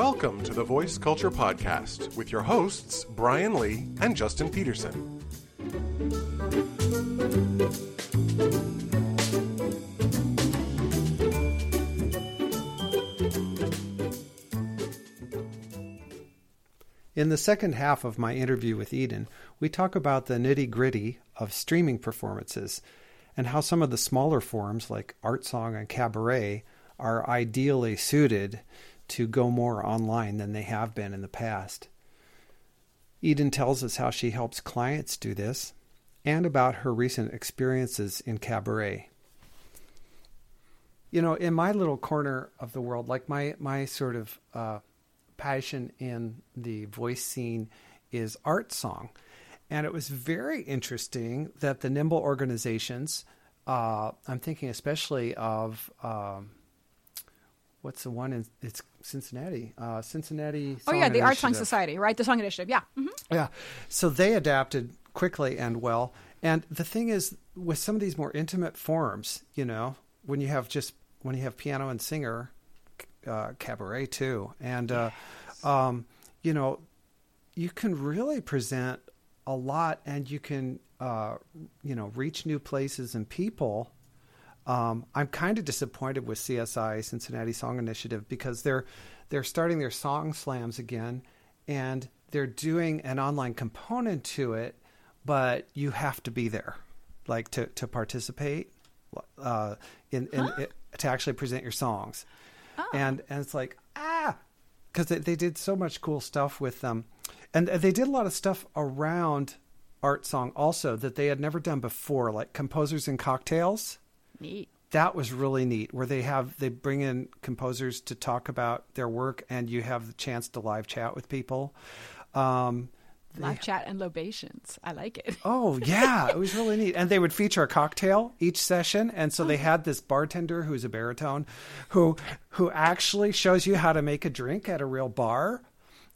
Welcome to the Voice Culture Podcast with your hosts, Brian Lee and Justin Peterson. In the second half of my interview with Eden, we talk about the nitty gritty of streaming performances and how some of the smaller forms like art song and cabaret are ideally suited to go more online than they have been in the past. Eden tells us how she helps clients do this and about her recent experiences in cabaret. You know, in my little corner of the world, like my, my sort of uh, passion in the voice scene is art song. And it was very interesting that the Nimble organizations, uh, I'm thinking especially of um, what's the one in it's Cincinnati, uh, Cincinnati. oh yeah, the Art Song Society, right? The Song Initiative. Yeah. hmm Yeah. So they adapted quickly and well. And the thing is, with some of these more intimate forms, you know, when you have just when you have piano and singer, uh, cabaret too, and uh, um, you know, you can really present a lot, and you can uh, you know reach new places and people. Um, I'm kind of disappointed with CSI Cincinnati Song Initiative because they're they're starting their song slams again, and they're doing an online component to it, but you have to be there, like to to participate, uh, in, in it, to actually present your songs, and and it's like ah, because they, they did so much cool stuff with them, and they did a lot of stuff around art song also that they had never done before, like composers and cocktails Neat. that was really neat where they have they bring in composers to talk about their work and you have the chance to live chat with people um, they- Live chat and lobations. I like it. oh yeah it was really neat and they would feature a cocktail each session and so they had this bartender who's a baritone who who actually shows you how to make a drink at a real bar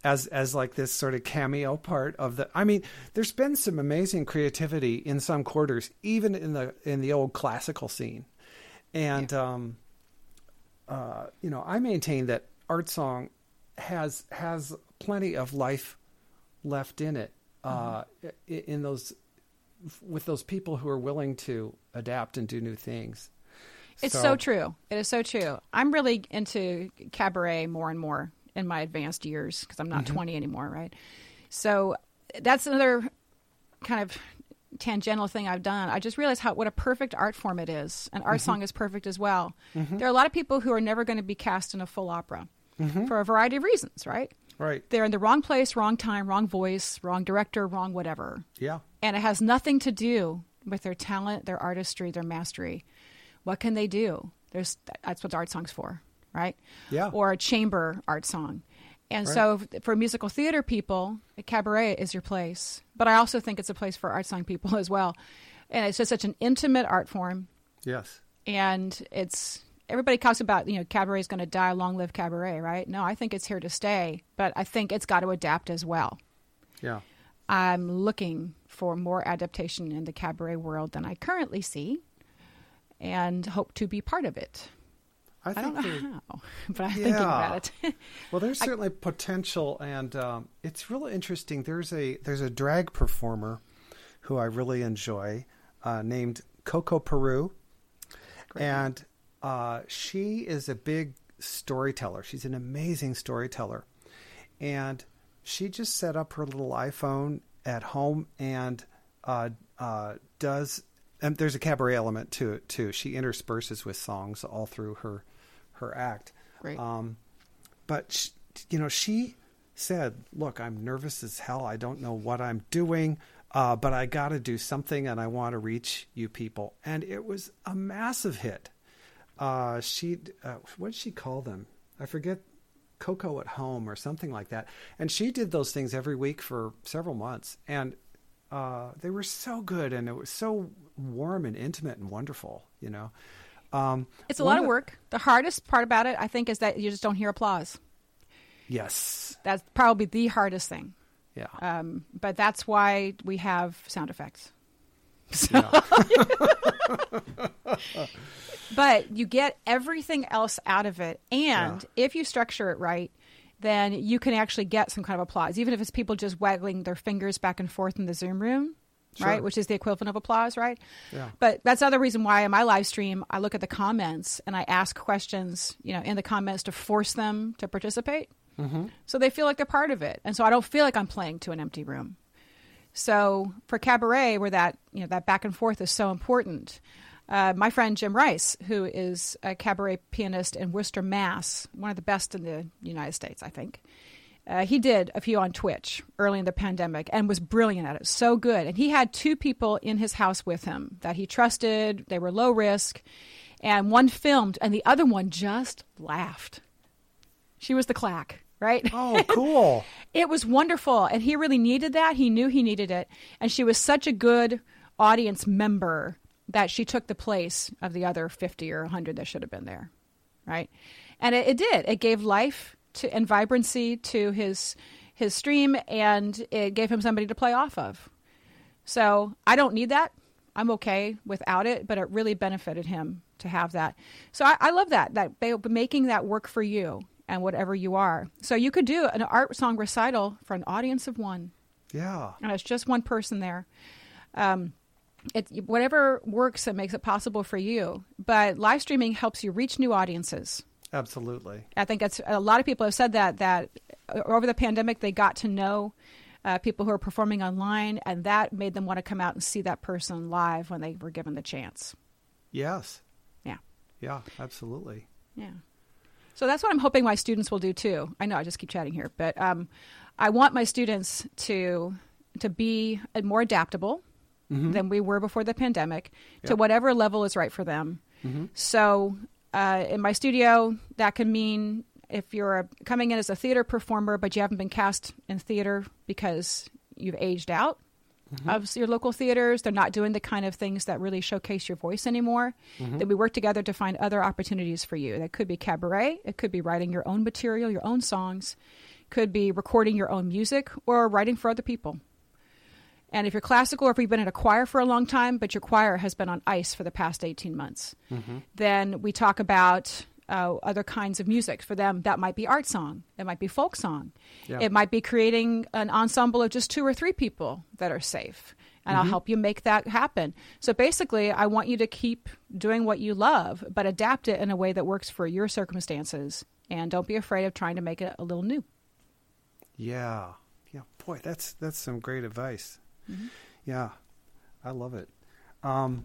as as like this sort of cameo part of the I mean there's been some amazing creativity in some quarters even in the in the old classical scene. And um uh you know I maintain that art song has has plenty of life left in it uh in those with those people who are willing to adapt and do new things. It's so, true. It is so true. I'm really into cabaret more and more in my advanced years because I'm not mm-hmm. 20 anymore, right? So that's another kind of tangential thing I've done. I just realized how what a perfect art form it is, and art mm-hmm. song is perfect as well. Mm-hmm. There are a lot of people who are never going to be cast in a full opera for a variety of reasons, right? right They're in the wrong place, wrong time, wrong voice, wrong director, wrong whatever. yeah and it has nothing to do with their talent, their artistry, their mastery. What can they do? There's that's what the art song's for, right? Yeah. Or a chamber art song. And so for musical theater people, a cabaret is your place. But I also think it's a place for art song people as well. And it's just such an intimate art form yes and it's everybody talks about you know cabaret is going to die long live cabaret right no i think it's here to stay but i think it's got to adapt as well yeah I'm looking for more adaptation in the cabaret world than I currently see and hope to be part of it. I, I think don't know there- how, but I'm thinking about it. Well, there's certainly potential, and um, it's really interesting. There's a there's a drag performer who I really enjoy, uh, named Coco Peru, and uh, she is a big storyteller. She's an amazing storyteller, and she just set up her little iPhone at home and uh, uh, does. And there's a cabaret element to it too. She intersperses with songs all through her her act. Great. Um, but sh you know, she said, "Look, I'm nervous as hell. I don't know what I'm doing, uh, but I got to do something, and I want to reach you people." And it was a massive hit. Uh, she, uh, what did she call them? I forget. Coco at home or something like that. And she did those things every week for several months, and uh, they were so good, and it was so warm and intimate and wonderful. You know. Um, It's a lot of work. The hardest part about it, I think, is that you just don't hear applause. Yes. That's probably the hardest thing. Yeah. Um, but that's why we have sound effects. yeah. But you get everything else out of it. And Yeah. if you structure it right, then you can actually get some kind of applause, even if it's people just waggling their fingers back and forth in the Zoom room, Sure. right? Which is the equivalent of applause, right? Yeah. But that's another reason why in my live stream, I look at the comments and I ask questions, you know, in the comments to force them to participate. Mm-hmm. So they feel like they're part of it. And so I don't feel like I'm playing to an empty room. So for cabaret, where that you know that back and forth is so important, uh, my friend Jim Rice, who is a cabaret pianist in Worcester, Mass, one of the best in the United States, I think. Uh, he did a few on Twitch early in the pandemic and was brilliant at it, so good. And he had two people in his house with him that he trusted. They were low risk, and one filmed, and the other one just laughed. She was the claque, right? Oh, cool. it was wonderful and he really needed that he knew he needed it and she was such a good audience member that she took the place of the other 50 or 100 that should have been there right and it, it did it gave life to and vibrancy to his his stream and it gave him somebody to play off of so i don't need that i'm okay without it but it really benefited him to have that so i, I love that that they making that work for you and whatever you are so you could do an art song recital for an audience of one yeah. and it's just one person there. Um, it whatever works that makes it possible for you. But live streaming helps you reach new audiences. Absolutely. I think it's a lot of people have said that that over the pandemic they got to know uh, people who are performing online, and that made them want to come out and see that person live when they were given the chance. Yes. Yeah, Yeah, absolutely. yeah. So that's what I'm hoping my students will do too. I know I just keep chatting here, but um, I want my students to to be more adaptable than we were before the pandemic to whatever level is right for them. So uh, in my studio, that can mean if you're coming in as a theater performer, but you haven't been cast in theater because you've aged out of your local theaters, they're not doing the kind of things that really showcase your voice anymore. That we work together to find other opportunities for you. That could be cabaret, it could be writing your own material, your own songs, could be recording your own music, or writing for other people. And if you're classical, or if you've been in a choir for a long time, but your choir has been on ice for the past 18 months, then we talk about uh, other kinds of music. For them, that might be art song, it might be folk song, Yeah. it might be creating an ensemble of just two or three people that are safe. And I'll help you make that happen. So basically, I want you to keep doing what you love, but adapt it in a way that works for your circumstances. And don't be afraid of trying to make it a little new. Yeah. Yeah. Boy, that's that's some great advice. Yeah. I love it. Um,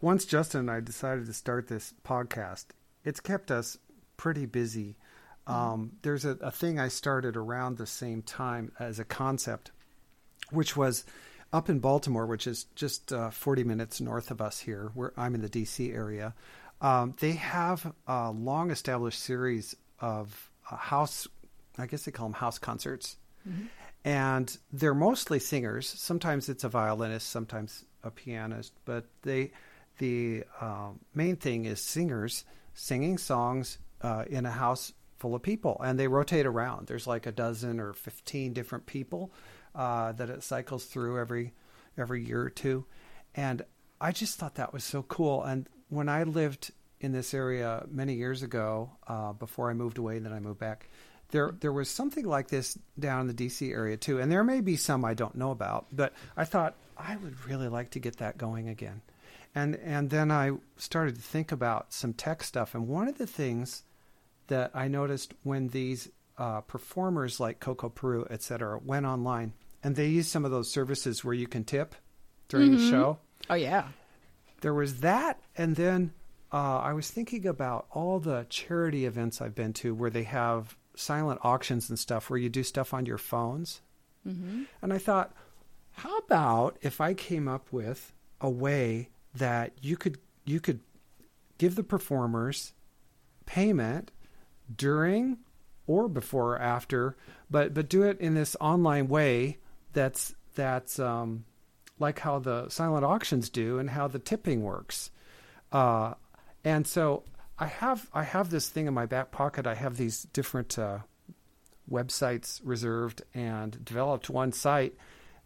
once Justin and I decided to start this podcast, it's kept us pretty busy. Um, there's a, a thing I started around the same time as a concept, which was up in Baltimore, which is just uh, 40 minutes north of us here, where I'm in the D.C. area. Um, they have a long established series of uh, house, I guess they call them house concerts. And they're mostly singers. Sometimes it's a violinist, sometimes a pianist, but they, the um, main thing is singers singing songs uh, in a house full of people, and they rotate around. There's like a dozen or fifteen different people uh, that it cycles through every every year or two, and I just thought that was so cool. And when I lived in this area many years ago, uh, before I moved away, and then I moved back, there there was something like this down in the DC area too, and there may be some I don't know about, but I thought I would really like to get that going again. And and then I started to think about some tech stuff, and one of the things that I noticed when these uh, performers like Coco Peru, et cetera, went online, and they used some of those services where you can tip during the show. Oh, yeah. There was that, and then uh, I was thinking about all the charity events I've been to where they have silent auctions and stuff where you do stuff on your phones. Mm-hmm. And I thought, how about if I came up with a way that you could you could give the performers payment during or before or after, but but do it in this online way that's that's um, like how the silent auctions do and how the tipping works. Uh, and so I have I have this thing in my back pocket. I have these different uh, websites reserved and developed one site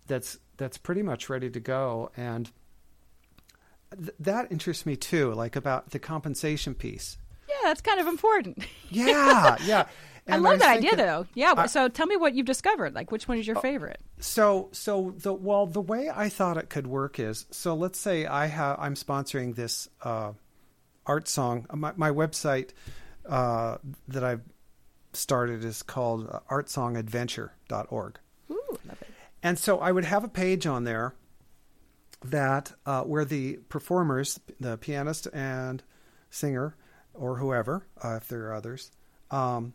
that's that's pretty much ready to go and th- that interests me too like about the compensation piece Yeah, that's kind of important. yeah yeah I love was that idea, though. Yeah. I- so tell me what you've discovered. Like, which one is your Oh, favorite? So, so the well, the way I thought it could work is so. Let's say I have I'm sponsoring this uh, art song. My, my website uh, that I've started is called uh, artsongadventure.org. Ooh, love it. And so I would have a page on there that uh, where the performers, the pianist and singer, or whoever, uh, if there are others, um,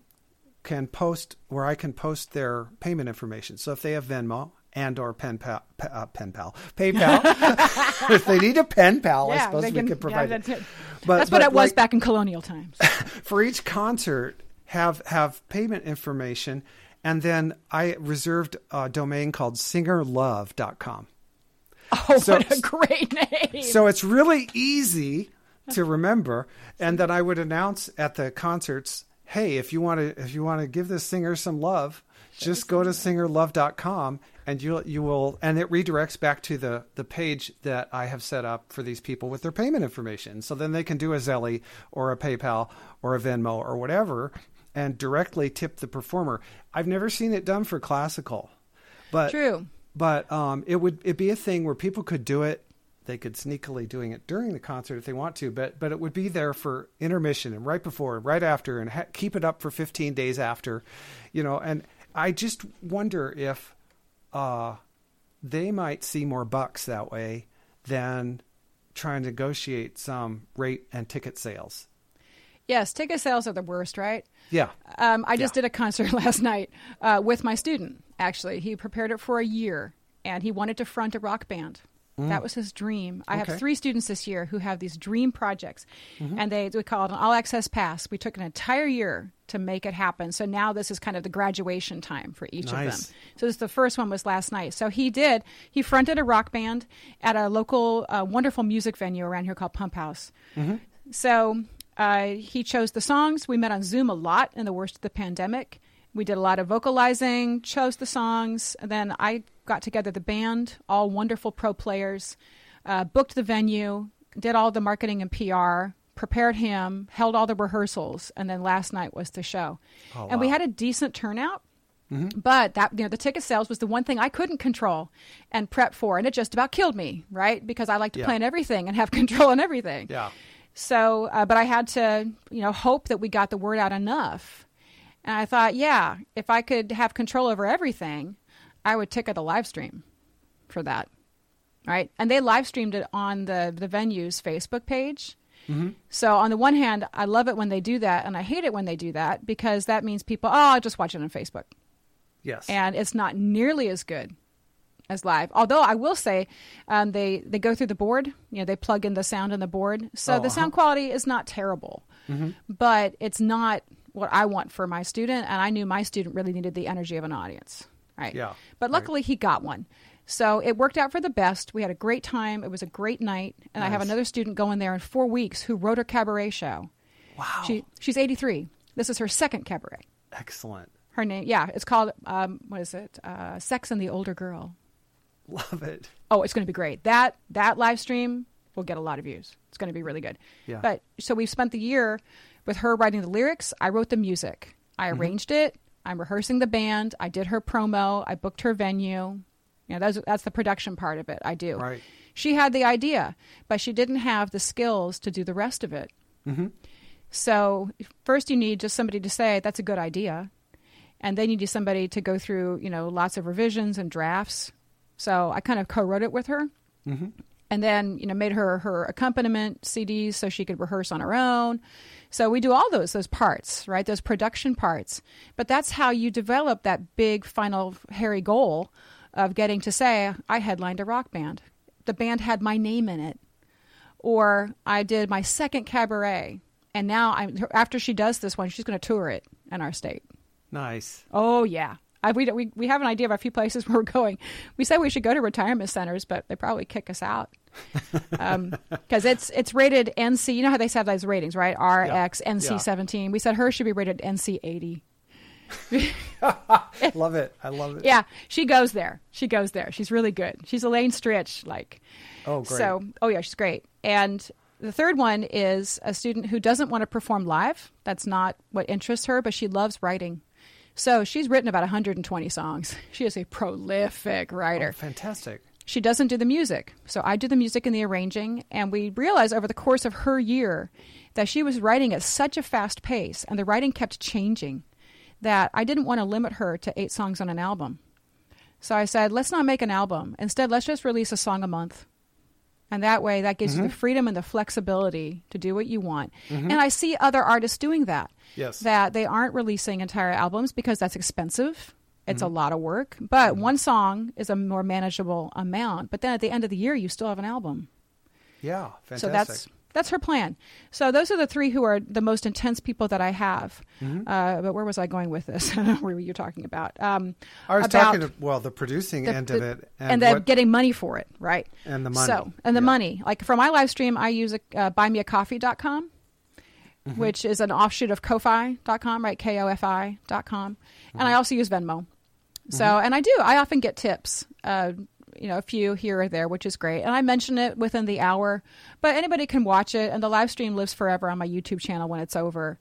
can post where I can post their payment information. So if they have Venmo and or pen pal, pa, uh, pen pal, PayPal, if they need a pen pal, I suppose they we could provide yeah, it. that's it. But- That's what but it was like- back in colonial times. for each concert have have payment information and then i reserved a domain called singerlove.com Oh, So- what a great name! so it's really easy to remember and then i would announce at the concerts hey if you want to if you want to give this singer some love just go to singerlove.com and you you will and it redirects back to the the page that I have set up for these people with their payment information. So then they can do a Zelly or a PayPal or a Venmo or whatever and directly tip the performer. I've never seen it done for classical. But True. but um, it would it be a thing where people could do it. They could sneakily doing it during the concert if they want to, but but it would be there for intermission and right before and right after, and ha- keep it up for 15 days after, you know. And I just wonder if uh, they might see more bucks that way than trying to negotiate some rate and ticket sales. Yes, ticket sales are the worst, right? Yeah, Um, I just Yeah. did a concert last night uh, with my student. Actually, he prepared it for a year, and he wanted to front a rock band. That was his dream. I Mm. Okay. Mm-hmm. have three students this year who have these dream projects, and they we call it an all access pass. We took an entire year to make it happen. So now this is kind of the graduation time for each of them. So this the first one was last night. So he did. He fronted a rock band at a local uh, wonderful music venue around here called Pump House. So uh, he chose the songs. We met on Zoom a lot in the worst of the pandemic. We did a lot of vocalizing, chose the songs, and then I got together the band, all wonderful pro players, uh, booked the venue, did all the marketing and PR, prepared him, held all the rehearsals, and then last night was the show. Oh, and we had a decent turnout. But that you know the ticket sales was the one thing I couldn't control and prep for, and it just about killed me, right? Because I like to Yeah. plan everything and have control on everything. yeah, So, uh, but I had to, you know, hope that we got the word out enough. And I thought, yeah, if I could have control over everything, I would ticket a live stream for that. Right. And they live streamed it on the, the venue's Facebook page. So, on the one hand, I love it when they do that, and I hate it when they do that because that means people, oh, I'll just watch it on Facebook yes, and it's not nearly as good as live. Although I will say, um, they they go through the board. You know, they plug in the sound in the board, so Oh, the sound quality is not terrible, but it's not what I want for my student. And I knew my student really needed the energy of an audience, right? Yeah, But right. luckily, he got one. So it worked out for the best. We had a great time. It was a great night, and I have another student going there in four weeks who wrote a cabaret show. wow, She she's eighty three. This is her second cabaret. excellent, Her name, yeah, it's called um, what is it? Uh, Sex and the Older Girl. love it. Oh, it's going to be great. That that live stream will get a lot of views. It's going to be really good. Yeah. But so we've spent the year with her writing the lyrics. I wrote the music. I Mm-hmm. arranged it. I'm rehearsing the band. I did her promo. I booked her venue. You know, that's that's the production part of it. I do. Right. She had the idea, but she didn't have the skills to do the rest of it. Mm-hmm. So first, you need just somebody to say that's a good idea, and then you need somebody to go through, you know, lots of revisions and drafts. So I kind of co-wrote it with her, Mm-hmm. and then you know made her her accompaniment CDs so she could rehearse on her own. So we do all those those parts, right? Those production parts. But that's how you develop that big final hairy goal of getting to say I headlined a rock band. The band had my name in it or I did my second cabaret, and now I'm after she does this one, she's going to tour it in our state. Nice. Oh yeah, I, we, we we have an idea of a few places where we're going. We said we should go to retirement centers, but they probably kick us out um, because it's it's rated NC. You know how they have those ratings, right? RX, NC Yeah. seventeen. We said her should be rated NC eighty. love it. I love it. Yeah, she goes there. She goes there. She's really good. She's Elaine Stritch, like. Oh, great. So, oh yeah, she's great. And the third one is a student who doesn't want to perform live. That's not what interests her, but she loves writing. So she's written about 120 songs. She is a prolific writer. Oh, fantastic. She doesn't do the music. So I do the music and the arranging. And we realized over the course of her year that she was writing at such a fast pace and the writing kept changing that I didn't want to limit her to eight songs on an album. So I said, let's not make an album. Instead, let's just release a song a month. And that way, that gives Mm-hmm. you the freedom and the flexibility to do what you want. And I see other artists doing that. Yes. That they aren't releasing entire albums because that's expensive. It's Mm-hmm. a lot of work. But one song is a more manageable amount. But then at the end of the year, you still have an album. Yeah, fantastic. So that's that's her plan. So those are the three who are the most intense people that I have. Mm-hmm. Uh, but where was I going with this? what were you talking about? Um, I was about talking well the producing the- end the- of it and, and, then getting money for it, right? and the money. So, and the Yeah. money. Like for my live stream, I use a, uh, buymeacoffee.com, Mm-hmm. which is an offshoot of Ko-Fi.com, right? K-O-F-I.com. And Mm-hmm. I also use Venmo. So, and I do. I often get tips, uh, you know, a few here or there, which is great. And I mention it within the hour, but anybody can watch it. And the live stream lives forever on my YouTube channel when it's over.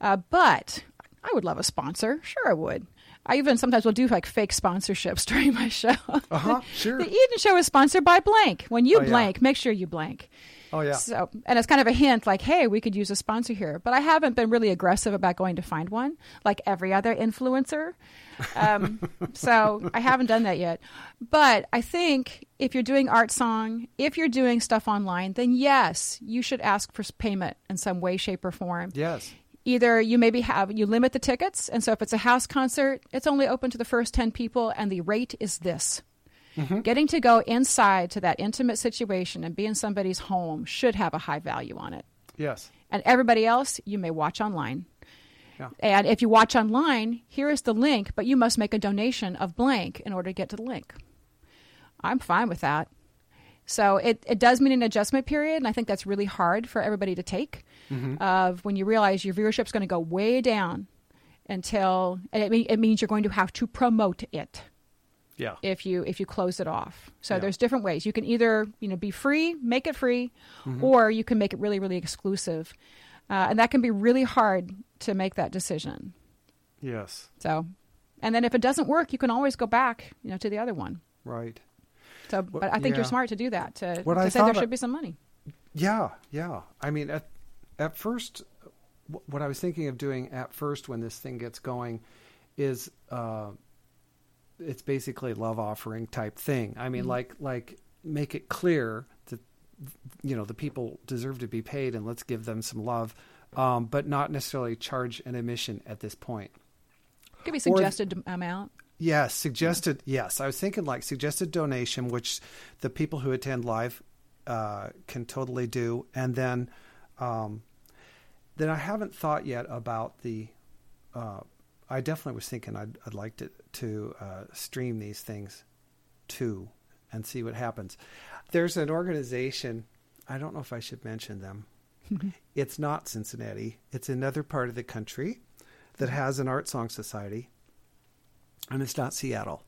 Uh, but I would love a sponsor. Sure, I would. I even sometimes will do like fake sponsorships during my show. Uh huh. Sure. The Eden Show is sponsored by blank. When you Oh, yeah. blank, make sure you blank. Oh yeah. So, and it's kind of a hint like, hey, we could use a sponsor here. But I haven't been really aggressive about going to find one, like every other influencer. Um, so I haven't done that yet. But I think if you're doing art song, if you're doing stuff online, then yes, you should ask for payment in some way, shape, or form Yes. either you maybe have you limit the tickets and so if it's a house concert it's only open to the first 10 people and the rate is this getting to go inside to that intimate situation and be in somebody's home should have a high value on it Yes. and everybody else you may watch online Yeah. and if you watch online here is the link but you must make a donation of blank in order to get to the link i'm fine with that so it, it does mean an adjustment period and i think that's really hard for everybody to take of when you realize your viewership is going to go way down until and it, mean, it means you're going to have to promote it Yeah. if you if you close it off. So Yeah. there's different ways. You can either you know be free, make it free, Mm-hmm. or you can make it really really exclusive, uh, and that can be really hard to make that decision. Yes. So, and then if it doesn't work, you can always go back you know to the other one. Right. So, Well, but I think you're smart to do that to, What to I say there should be some money. Yeah, yeah. I mean, at at first, what I was thinking of doing at first when this thing gets going is uh, it's basically love offering type thing. I mean, like like make it clear you know the people deserve to be paid, and let's give them some love, um, but not necessarily charge an admission at this point. Could be suggested amount. Yes, suggested. Yes, I was thinking like suggested donation, which the people who attend live uh, can totally do, and then um, then I haven't thought yet about the. Uh, I definitely was thinking I'd, I'd like to to uh, stream these things too and see what happens. There's an organization. I don't know if I should mention them. it's not Cincinnati. It's another part of the country that has an art song society and it's not Seattle.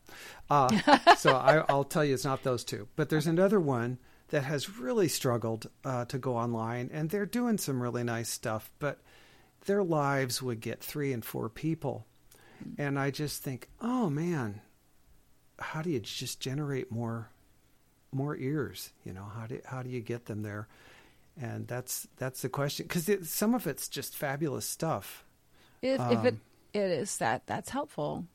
Uh, so I, I'll tell you, it's not those two. But there's another one that has really struggled uh, to go online, and they're doing some really nice stuff, but their lives would get three and four people. And I just think, oh man, how do you just generate more, more ears? You know, how do how do you get them there? And that's that's the question because some of it's just fabulous stuff. If, if it Um, it is that that's helpful.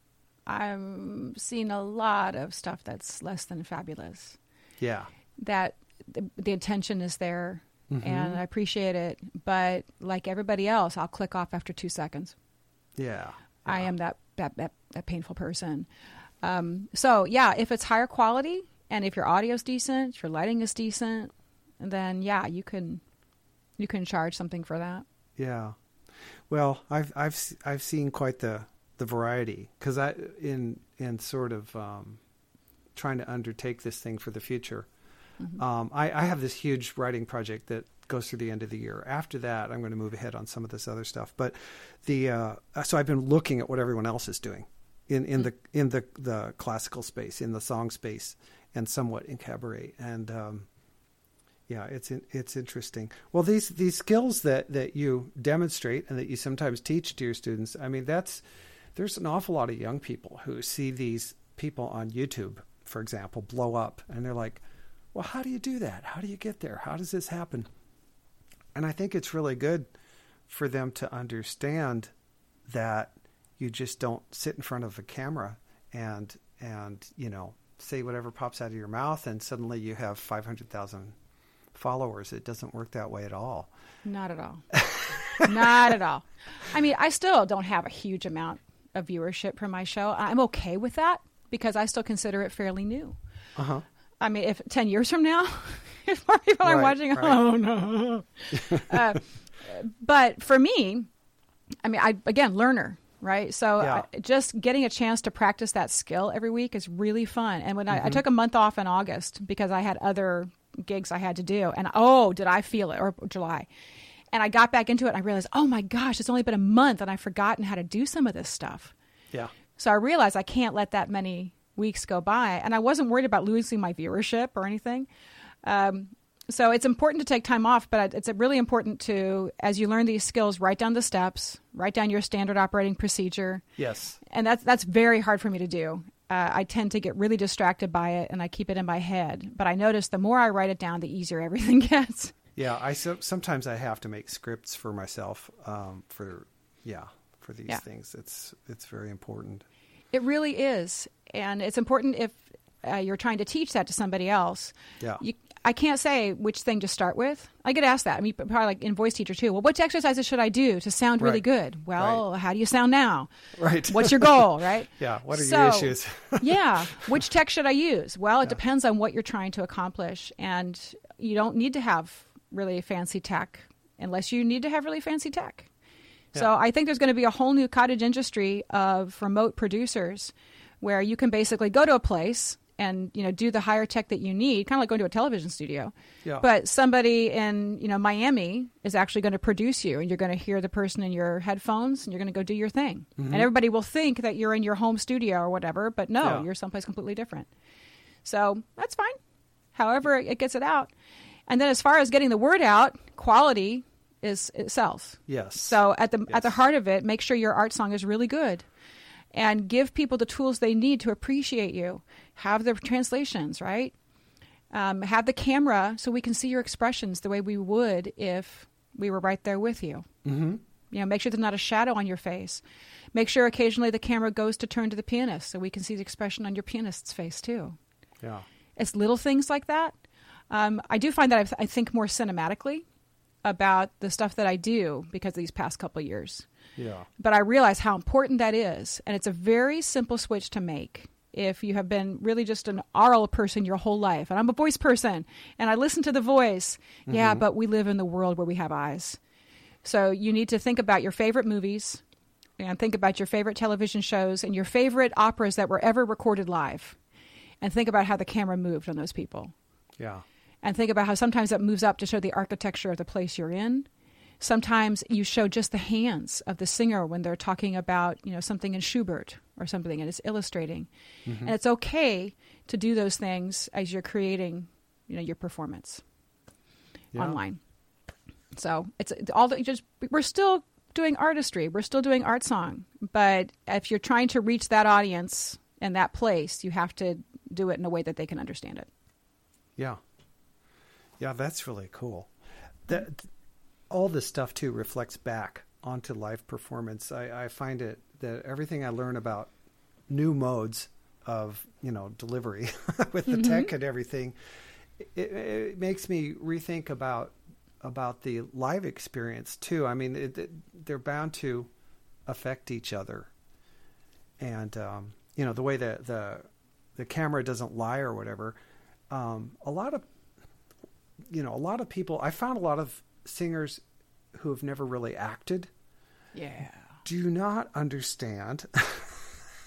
I'm seeing a lot of stuff that's less than fabulous. Yeah, That the, the intention is there, Mm-hmm. and I appreciate it. But like everybody else, I'll click off after two seconds. yeah. I am that that that, that painful person. Um, so yeah, if it's higher quality and if your audio's decent, if your lighting is decent, then yeah, you can you can charge something for that. Yeah. Well, I've I've I've seen quite the the variety because I in in sort of um, trying to undertake this thing for the future. Um, I, I have this huge writing project that goes through the end of the year. After that, I'm going to move ahead on some of this other stuff. But the uh, so I've been looking at what everyone else is doing in in the in the the classical space, in the song space, and somewhat in cabaret. And um, yeah, it's in, it's interesting. Well, these these skills that that you demonstrate and that you sometimes teach to your students, I mean, that's there's an awful lot of young people who see these people on YouTube, for example, blow up, and they're like, "Well, how do you do that? How do you get there? How does this happen?" And I think it's really good for them to understand that you just don't sit in front of a camera and and you know say whatever pops out of your mouth and suddenly you have 500,000 followers. It doesn't work that way at all. Not at all. Not at all. I mean, I still don't have a huge amount of viewership for my show. I'm okay with that because I still consider it fairly new. Uh-huh. I mean, if 10 years from now, if more people are watching, right. oh no. uh, but for me, I mean, I again, learner, right? So Yeah. I, just getting a chance to practice that skill every week is really fun. And when I, Mm-hmm. I took a month off in August because I had other gigs I had to do, and oh, did I feel it? Or July. And I got back into it and I realized, oh my gosh, it's only been a month and I've forgotten how to do some of this stuff. Yeah. So I realized I can't let that many weeks go by. And I wasn't worried about losing my viewership or anything. Um, so it's important to take time off, but it's really important to, as you learn these skills, write down the steps, write down your standard operating procedure. Yes. And that's, that's very hard for me to do. Uh, I tend to get really distracted by it and I keep it in my head. But I notice the more I write it down, the easier everything gets. Yeah, I so, sometimes I have to make scripts for myself um, for yeah, for these Yeah. things. It's it's very important. It really is, and it's important if uh, you're trying to teach that to somebody else. Yeah. You, I can't say which thing to start with. I get asked that. I mean, probably like in voice teacher too. Well, which exercises should I do to sound really Right. good? Well, how do you sound now? Right. What's your goal, right? Yeah, what are So, your issues? yeah. Which tech should I use? Well, it depends on what you're trying to accomplish, and you don't need to have really fancy tech unless you need to have really fancy tech. So I think there's going to be a whole new cottage industry of remote producers where you can basically go to a place and you know do the higher tech that you need, kind of like going to a television studio. Yeah. But somebody in you know Miami is actually going to produce you, and you're going to hear the person in your headphones, and you're going to go do your thing. Mm-hmm. And everybody will think that you're in your home studio or whatever, but no, Yeah. you're someplace completely different. So that's fine. However, it gets it out. And then as far as getting the word out, quality is itself. yes. So at the at the heart of it, make sure your art song is really good, and give people the tools they need to appreciate you. Have the translations right. Um, have the camera so we can see your expressions the way we would if we were right there with you. mm-hmm. You know, make sure there's not a shadow on your face. Make sure occasionally the camera goes to turn to the pianist so we can see the expression on your pianist's face too. Yeah. It's little things like that. Um, I do find that I, th- I think more cinematically about the stuff that I do because of these past couple years. Yeah. But I realize how important that is, and it's a very simple switch to make. If you have been really just an oral person your whole life, and I'm a voice person, and I listen to the voice, yeah, mm-hmm. but we live in the world where we have eyes. So you need to think about your favorite movies, and think about your favorite television shows, and your favorite operas that were ever recorded live, and think about how the camera moved on those people Yeah. and think about how sometimes that moves up to show the architecture of the place you're in. Sometimes you show just the hands of the singer when they're talking about, you know, something in Schubert or something and it's illustrating. Mm-hmm. And it's okay to do those things as you're creating, you know, your performance Yeah. online. So it's all that you just we're still doing artistry, we're still doing art song, but if you're trying to reach that audience in that place, you have to do it in a way that they can understand it. Yeah. Yeah, that's really cool. That all this stuff too reflects back onto live performance. I, I find it that everything I learn about new modes of you know delivery with the tech and everything, it, it makes me rethink about about the live experience too. I mean, it, it, they're bound to affect each other, and um, you know the way that the the camera doesn't lie or whatever. Um, a lot of you know a lot of people. I found a lot of singers who have never really acted Yeah. do not understand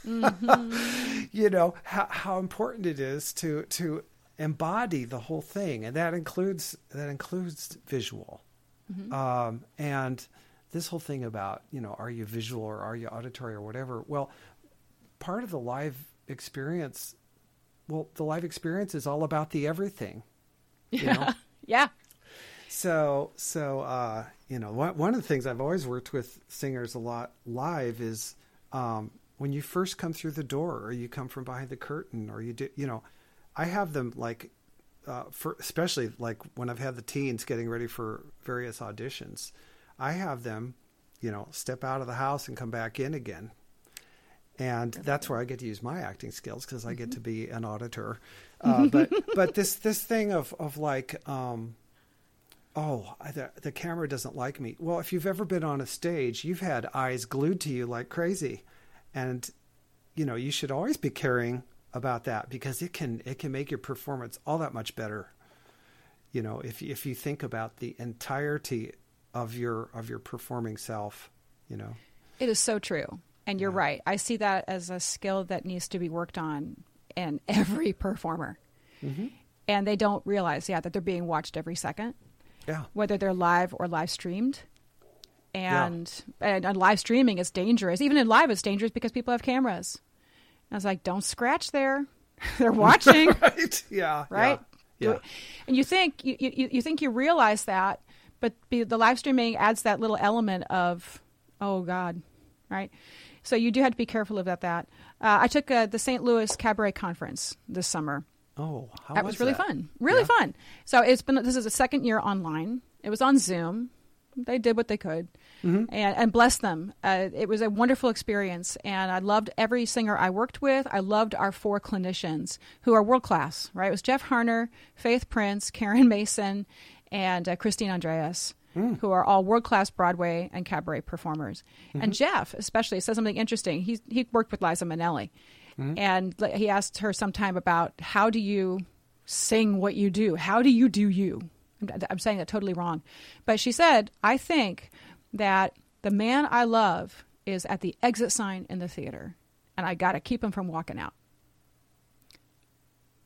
Mm-hmm. you know how, how important it is to to embody the whole thing and that includes that includes visual Mm-hmm. um, and this whole thing about you know are you visual or are you auditory or whatever well part of the live experience well the live experience is all about the everything you know Yeah. So, so uh, you know, one, one of the things I've always worked with singers a lot live is um, when you first come through the door, or you come from behind the curtain, or you do, you know, I have them like, uh, for especially like when I've had the teens getting ready for various auditions, I have them, you know, step out of the house and come back in again. And that's where I get to use my acting skills because I get to be an auditor. Uh, but but this this thing of of like um, oh, the, the camera doesn't like me. Well, if you've ever been on a stage, you've had eyes glued to you like crazy. And, you know, you should always be caring about that because it can, it can make your performance all that much better. You know, if, if you think about the entirety of your, of your performing self, you know. It is so true. And you're yeah. right. I see that as a skill that needs to be worked on in every performer. Mm-hmm. And they don't realize, yeah, that they're being watched every second yeah. whether they're live or live streamed. And, yeah. and, and live streaming is dangerous. Even in live, it's dangerous because people have cameras. And I was like, don't scratch there. they're watching. right. Yeah. Right. Yeah. yeah. And you think you, you, you think you realize that, but the live streaming adds that little element of, oh God, right? So you do have to be careful about that. Uh, I took uh, the St. Louis Cabaret Conference this summer, Oh, that was, was really that? fun. Really yeah. fun. So it's been this is the second year online. It was on Zoom. They did what they could, mm-hmm. and and bless them. Uh, it was a wonderful experience, and I loved every singer I worked with. I loved our four clinicians who are world class. Right, it was Jeff Harner, Faith Prince, Karen Mason, and uh, Christine Andreas. Mm. Who are all world class Broadway and cabaret performers. Mm-hmm. And Jeff, especially, says something interesting. He, he worked with Liza Minnelli. Mm-hmm. And he asked her sometime about how do you sing what you do? How do you do you? I'm saying that totally wrong. But she said, I think that the man I love is at the exit sign in the theater, and I got to keep him from walking out.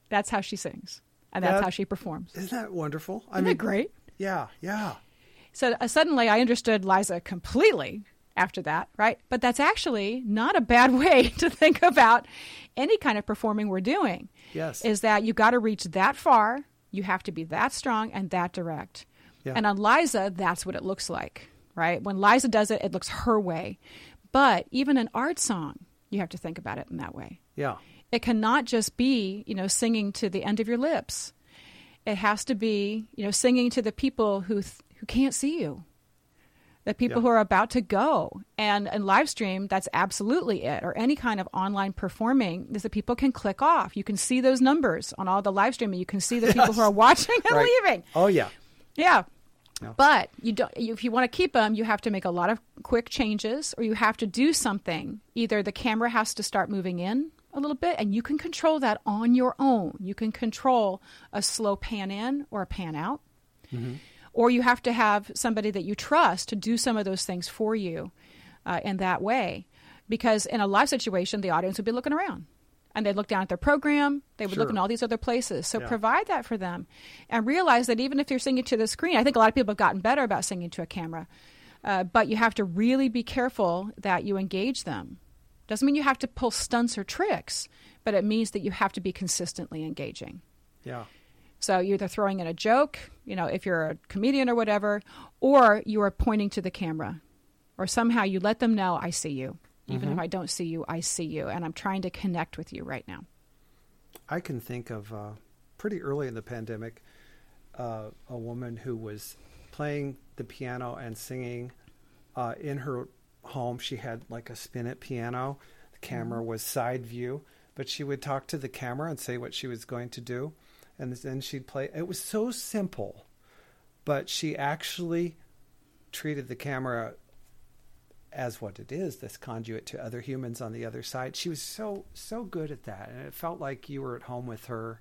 That's how she sings, and that's that, how she performs. Isn't that wonderful? I isn't mean, great? Yeah, yeah. So uh, suddenly I understood Liza completely after that, right? But that's actually not a bad way to think about any kind of performing we're doing. Yes. Is that you got to reach that far, you have to be that strong and that direct. Yeah. And on Liza, that's what it looks like, right? When Liza does it, it looks her way. But even an art song, you have to think about it in that way. Yeah. It cannot just be, you know, singing to the end of your lips. It has to be, you know, singing to the people who th- who can't see you the people yeah. who are about to go and and live stream that's absolutely it or any kind of online performing is that people can click off you can see those numbers on all the live streaming you can see the people who are watching and right. leaving oh yeah yeah But you don't. if you want to keep them, you have to make a lot of quick changes, or you have to do something. Either the camera has to start moving in a little bit, and you can control that on your own. You can control a slow pan in or a pan out. Mm-hmm or you have to have somebody that you trust to do some of those things for you uh, in that way. Because in a live situation, the audience would be looking around and they'd look down at their program. They would sure. look in all these other places. So yeah. provide that for them and realize that even if you're singing to the screen, I think a lot of people have gotten better about singing to a camera. Uh, but you have to really be careful that you engage them. Doesn't mean you have to pull stunts or tricks, but it means that you have to be consistently engaging. Yeah. So you're either throwing in a joke, you know, if you're a comedian or whatever, or you are pointing to the camera, or somehow you let them know, I see you. Even mm-hmm. if I don't see you, I see you, and I'm trying to connect with you right now. I can think of uh, pretty early in the pandemic uh, a woman who was playing the piano and singing uh, in her home. She had like a spinet piano. The camera mm-hmm. was side view, but she would talk to the camera and say what she was going to do and then she'd play. It was so simple, but she actually treated the camera as what it is this conduit to other humans on the other side. She was so so good at that and it felt like you were at home with her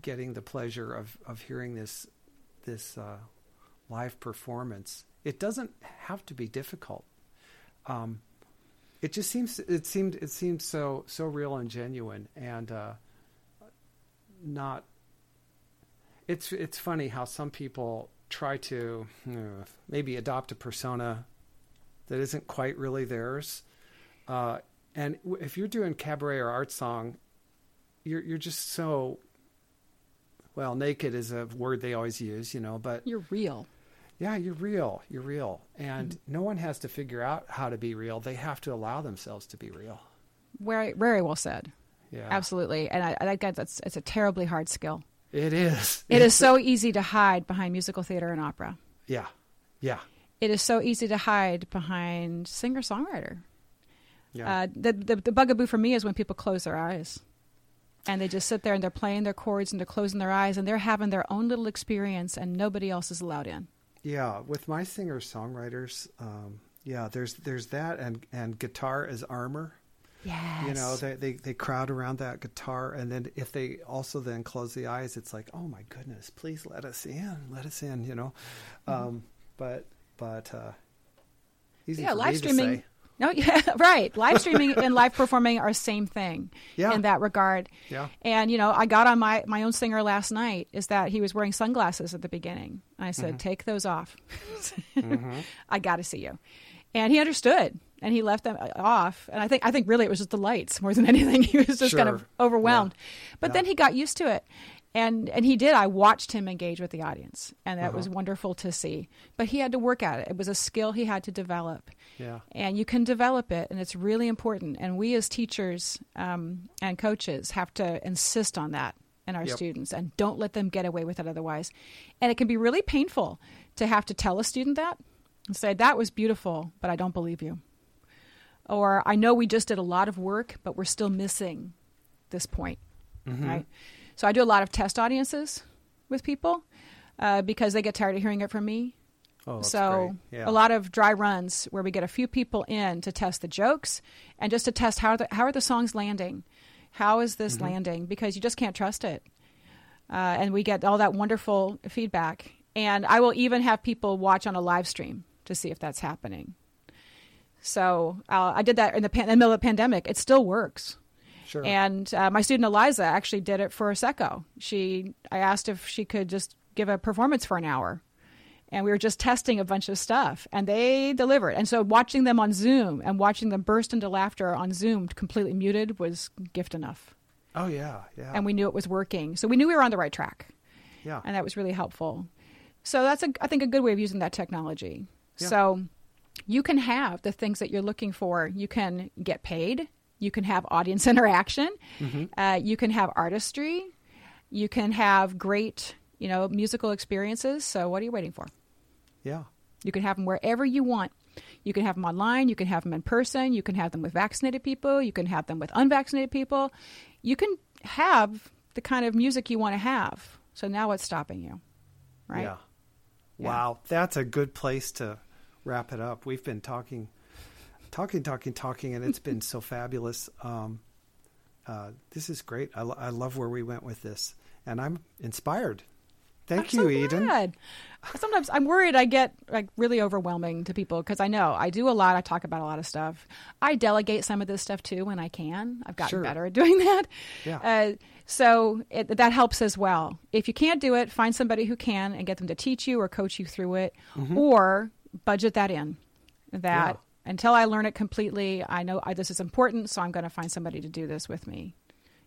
getting the pleasure of of hearing this this uh, live performance. It doesn't have to be difficult. Um, it just seems it seemed it seemed so so real and genuine and uh, not. It's it's funny how some people try to uh, maybe adopt a persona that isn't quite really theirs. Uh, and if you're doing cabaret or art song, you're you're just so well, naked is a word they always use, you know, but You're real. yeah, you're real. You're real. And no one has to figure out how to be real. They have to allow themselves to be real. Very, very well said. Yeah. Absolutely. And I, I think that's it's a terribly hard skill. It is. It is so easy to hide behind musical theater and opera. Yeah. Yeah. It is so easy to hide behind singer songwriter. Yeah. Uh, the, the the bugaboo for me is when people close their eyes, and they just sit there and they're playing their chords and they're closing their eyes and they're having their own little experience and nobody else is allowed in. yeah. With my singer songwriters, um, yeah, there's there's that and and guitar as armor. Yes. You know, they, they they crowd around that guitar, and then if they also then close the eyes, it's like, oh my goodness, please let us in, let us in. You know, Mm-hmm. um, but but uh, easy yeah, live streaming. No, yeah, right. Live streaming and live performing are same thing Yeah. in that regard. Yeah. And you know, I got on my my own singer last night. Is that he was wearing sunglasses at the beginning? I said, Mm-hmm. "Take those off. I got to see you." And he understood, and he left them off. And I think I think really it was just the lights more than anything. He was just kind of Sure. overwhelmed. But Yeah. then he got used to it. And and he did. I watched him engage with the audience, and that Uh-huh. was wonderful to see. But he had to work at it. It was a skill he had to develop Yeah. and you can develop it and it's really important and we as teachers um, and coaches have to insist on that in our Yep. students and don't let them get away with it otherwise and it can be really painful to have to tell a student that and say that was beautiful but i don't believe you or i know we just did a lot of work but we're still missing this point right so i do a lot of test audiences with people uh, because they get tired of hearing it from me Oh, so. Yeah. a lot of dry runs where we get a few people in to test the jokes and just to test how the, how are the songs landing, how is this Mm-hmm. landing because you just can't trust it, uh, and we get all that wonderful feedback. And I will even have people watch on a live stream to see if that's happening. So uh, I did that in the, pan- in the middle of the pandemic. It still works. Sure. And uh, my student Eliza actually did it for Seco. She, I asked if she could just give a performance for an hour, and we were just testing a bunch of stuff, and they delivered. And so watching them on Zoom and watching them burst into laughter on Zoom, completely muted, was gift enough. oh yeah. Yeah. And we knew it was working, so we knew we were on the right track, yeah. and that was really helpful. So that's a, I think, a good way of using that technology. Yeah. So you can have the things that you're looking for. You can get paid. You can have audience interaction. Mm-hmm. Uh, you can have artistry. You can have great, you know, musical experiences. So what are you waiting for? yeah. You can have them wherever you want. You can have them online. You can have them in person. You can have them with vaccinated people. You can have them with unvaccinated people. You can have the kind of music you want to have. So now what's stopping you? Right? Yeah. Yeah. Wow, that's a good place to wrap it up. We've been talking, talking, talking, talking, and it's been so fabulous. Um, uh, this is great. I, lo- I love where we went with this, and I'm inspired. Thank I'm you, so Eden. glad. Sometimes I'm worried I get like really overwhelming to people because I know I do a lot. I talk about a lot of stuff. I delegate some of this stuff too when I can. I've gotten Sure. better at doing that. Yeah. Uh, so it, that helps as well. If you can't do it, find somebody who can and get them to teach you or coach you through it, or budget that in. That. Yeah. until I learn it completely, I know I, this is important, so I'm going to find somebody to do this with me.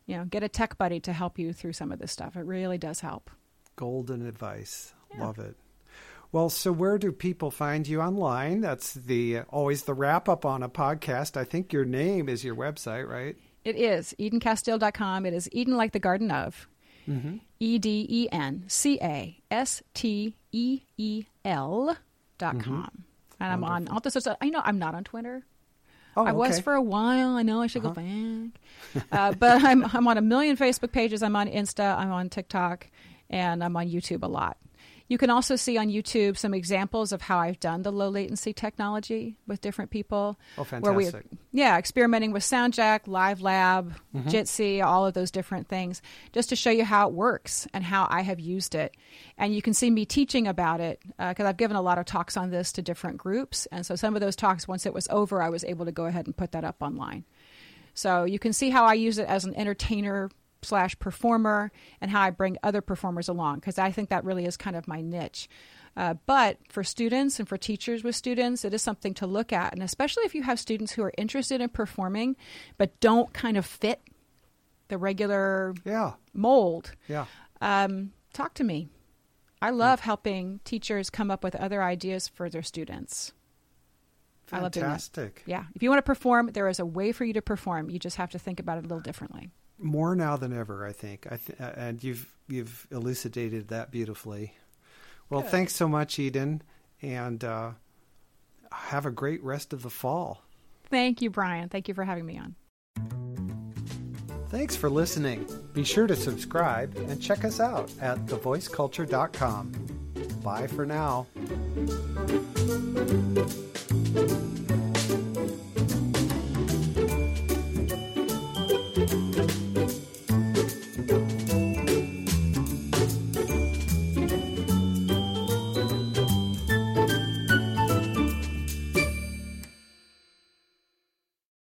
You know, get a tech buddy to help you through some of this stuff. It really does help. Golden advice. Yeah. Love it. Well, so where do people find you online? That's the always the wrap up on a podcast. I think your name is your website, right? It is EdenCasteel.com. It is Eden like the Garden of. Mm-hmm. E D E N C A S T E E L dot com. And I'm on all this. I know I'm not on Twitter. Oh, I was okay. for a while. I know I should go back. uh, but I'm I'm on a million Facebook pages. I'm on Insta. I'm on TikTok, and I'm on YouTube a lot. You can also see on YouTube some examples of how I've done the low latency technology with different people. Oh, Where we, fantastic. yeah, experimenting with SoundJack, Live Lab, Mm-hmm. Jitsi, all of those different things, just to show you how it works and how I have used it. And you can see me teaching about it because I've given a lot of talks on this to different groups. And so some of those talks, once it was over, I was able to go ahead and put that up online. So you can see how I use it as an entertainer slash performer and how I bring other performers along because I think that really is kind of my niche. Uh, but for students and for teachers with students, it is something to look at. And especially if you have students who are interested in performing but don't kind of fit the regular Yeah. mold, Yeah. um, talk to me. I love helping teachers come up with other ideas for their students. I love doing that. Fantastic. Yeah. If you want to perform, there is a way for you to perform. You just have to think about it a little differently. More now than ever, I think. I th- and you've you've elucidated that beautifully. Well, Good. thanks so much, Eden, and uh, have a great rest of the fall. Thank you, Brian. Thank you for having me on. Thanks for listening. Be sure to subscribe and check us out at thevoiceculture.com. Bye for now.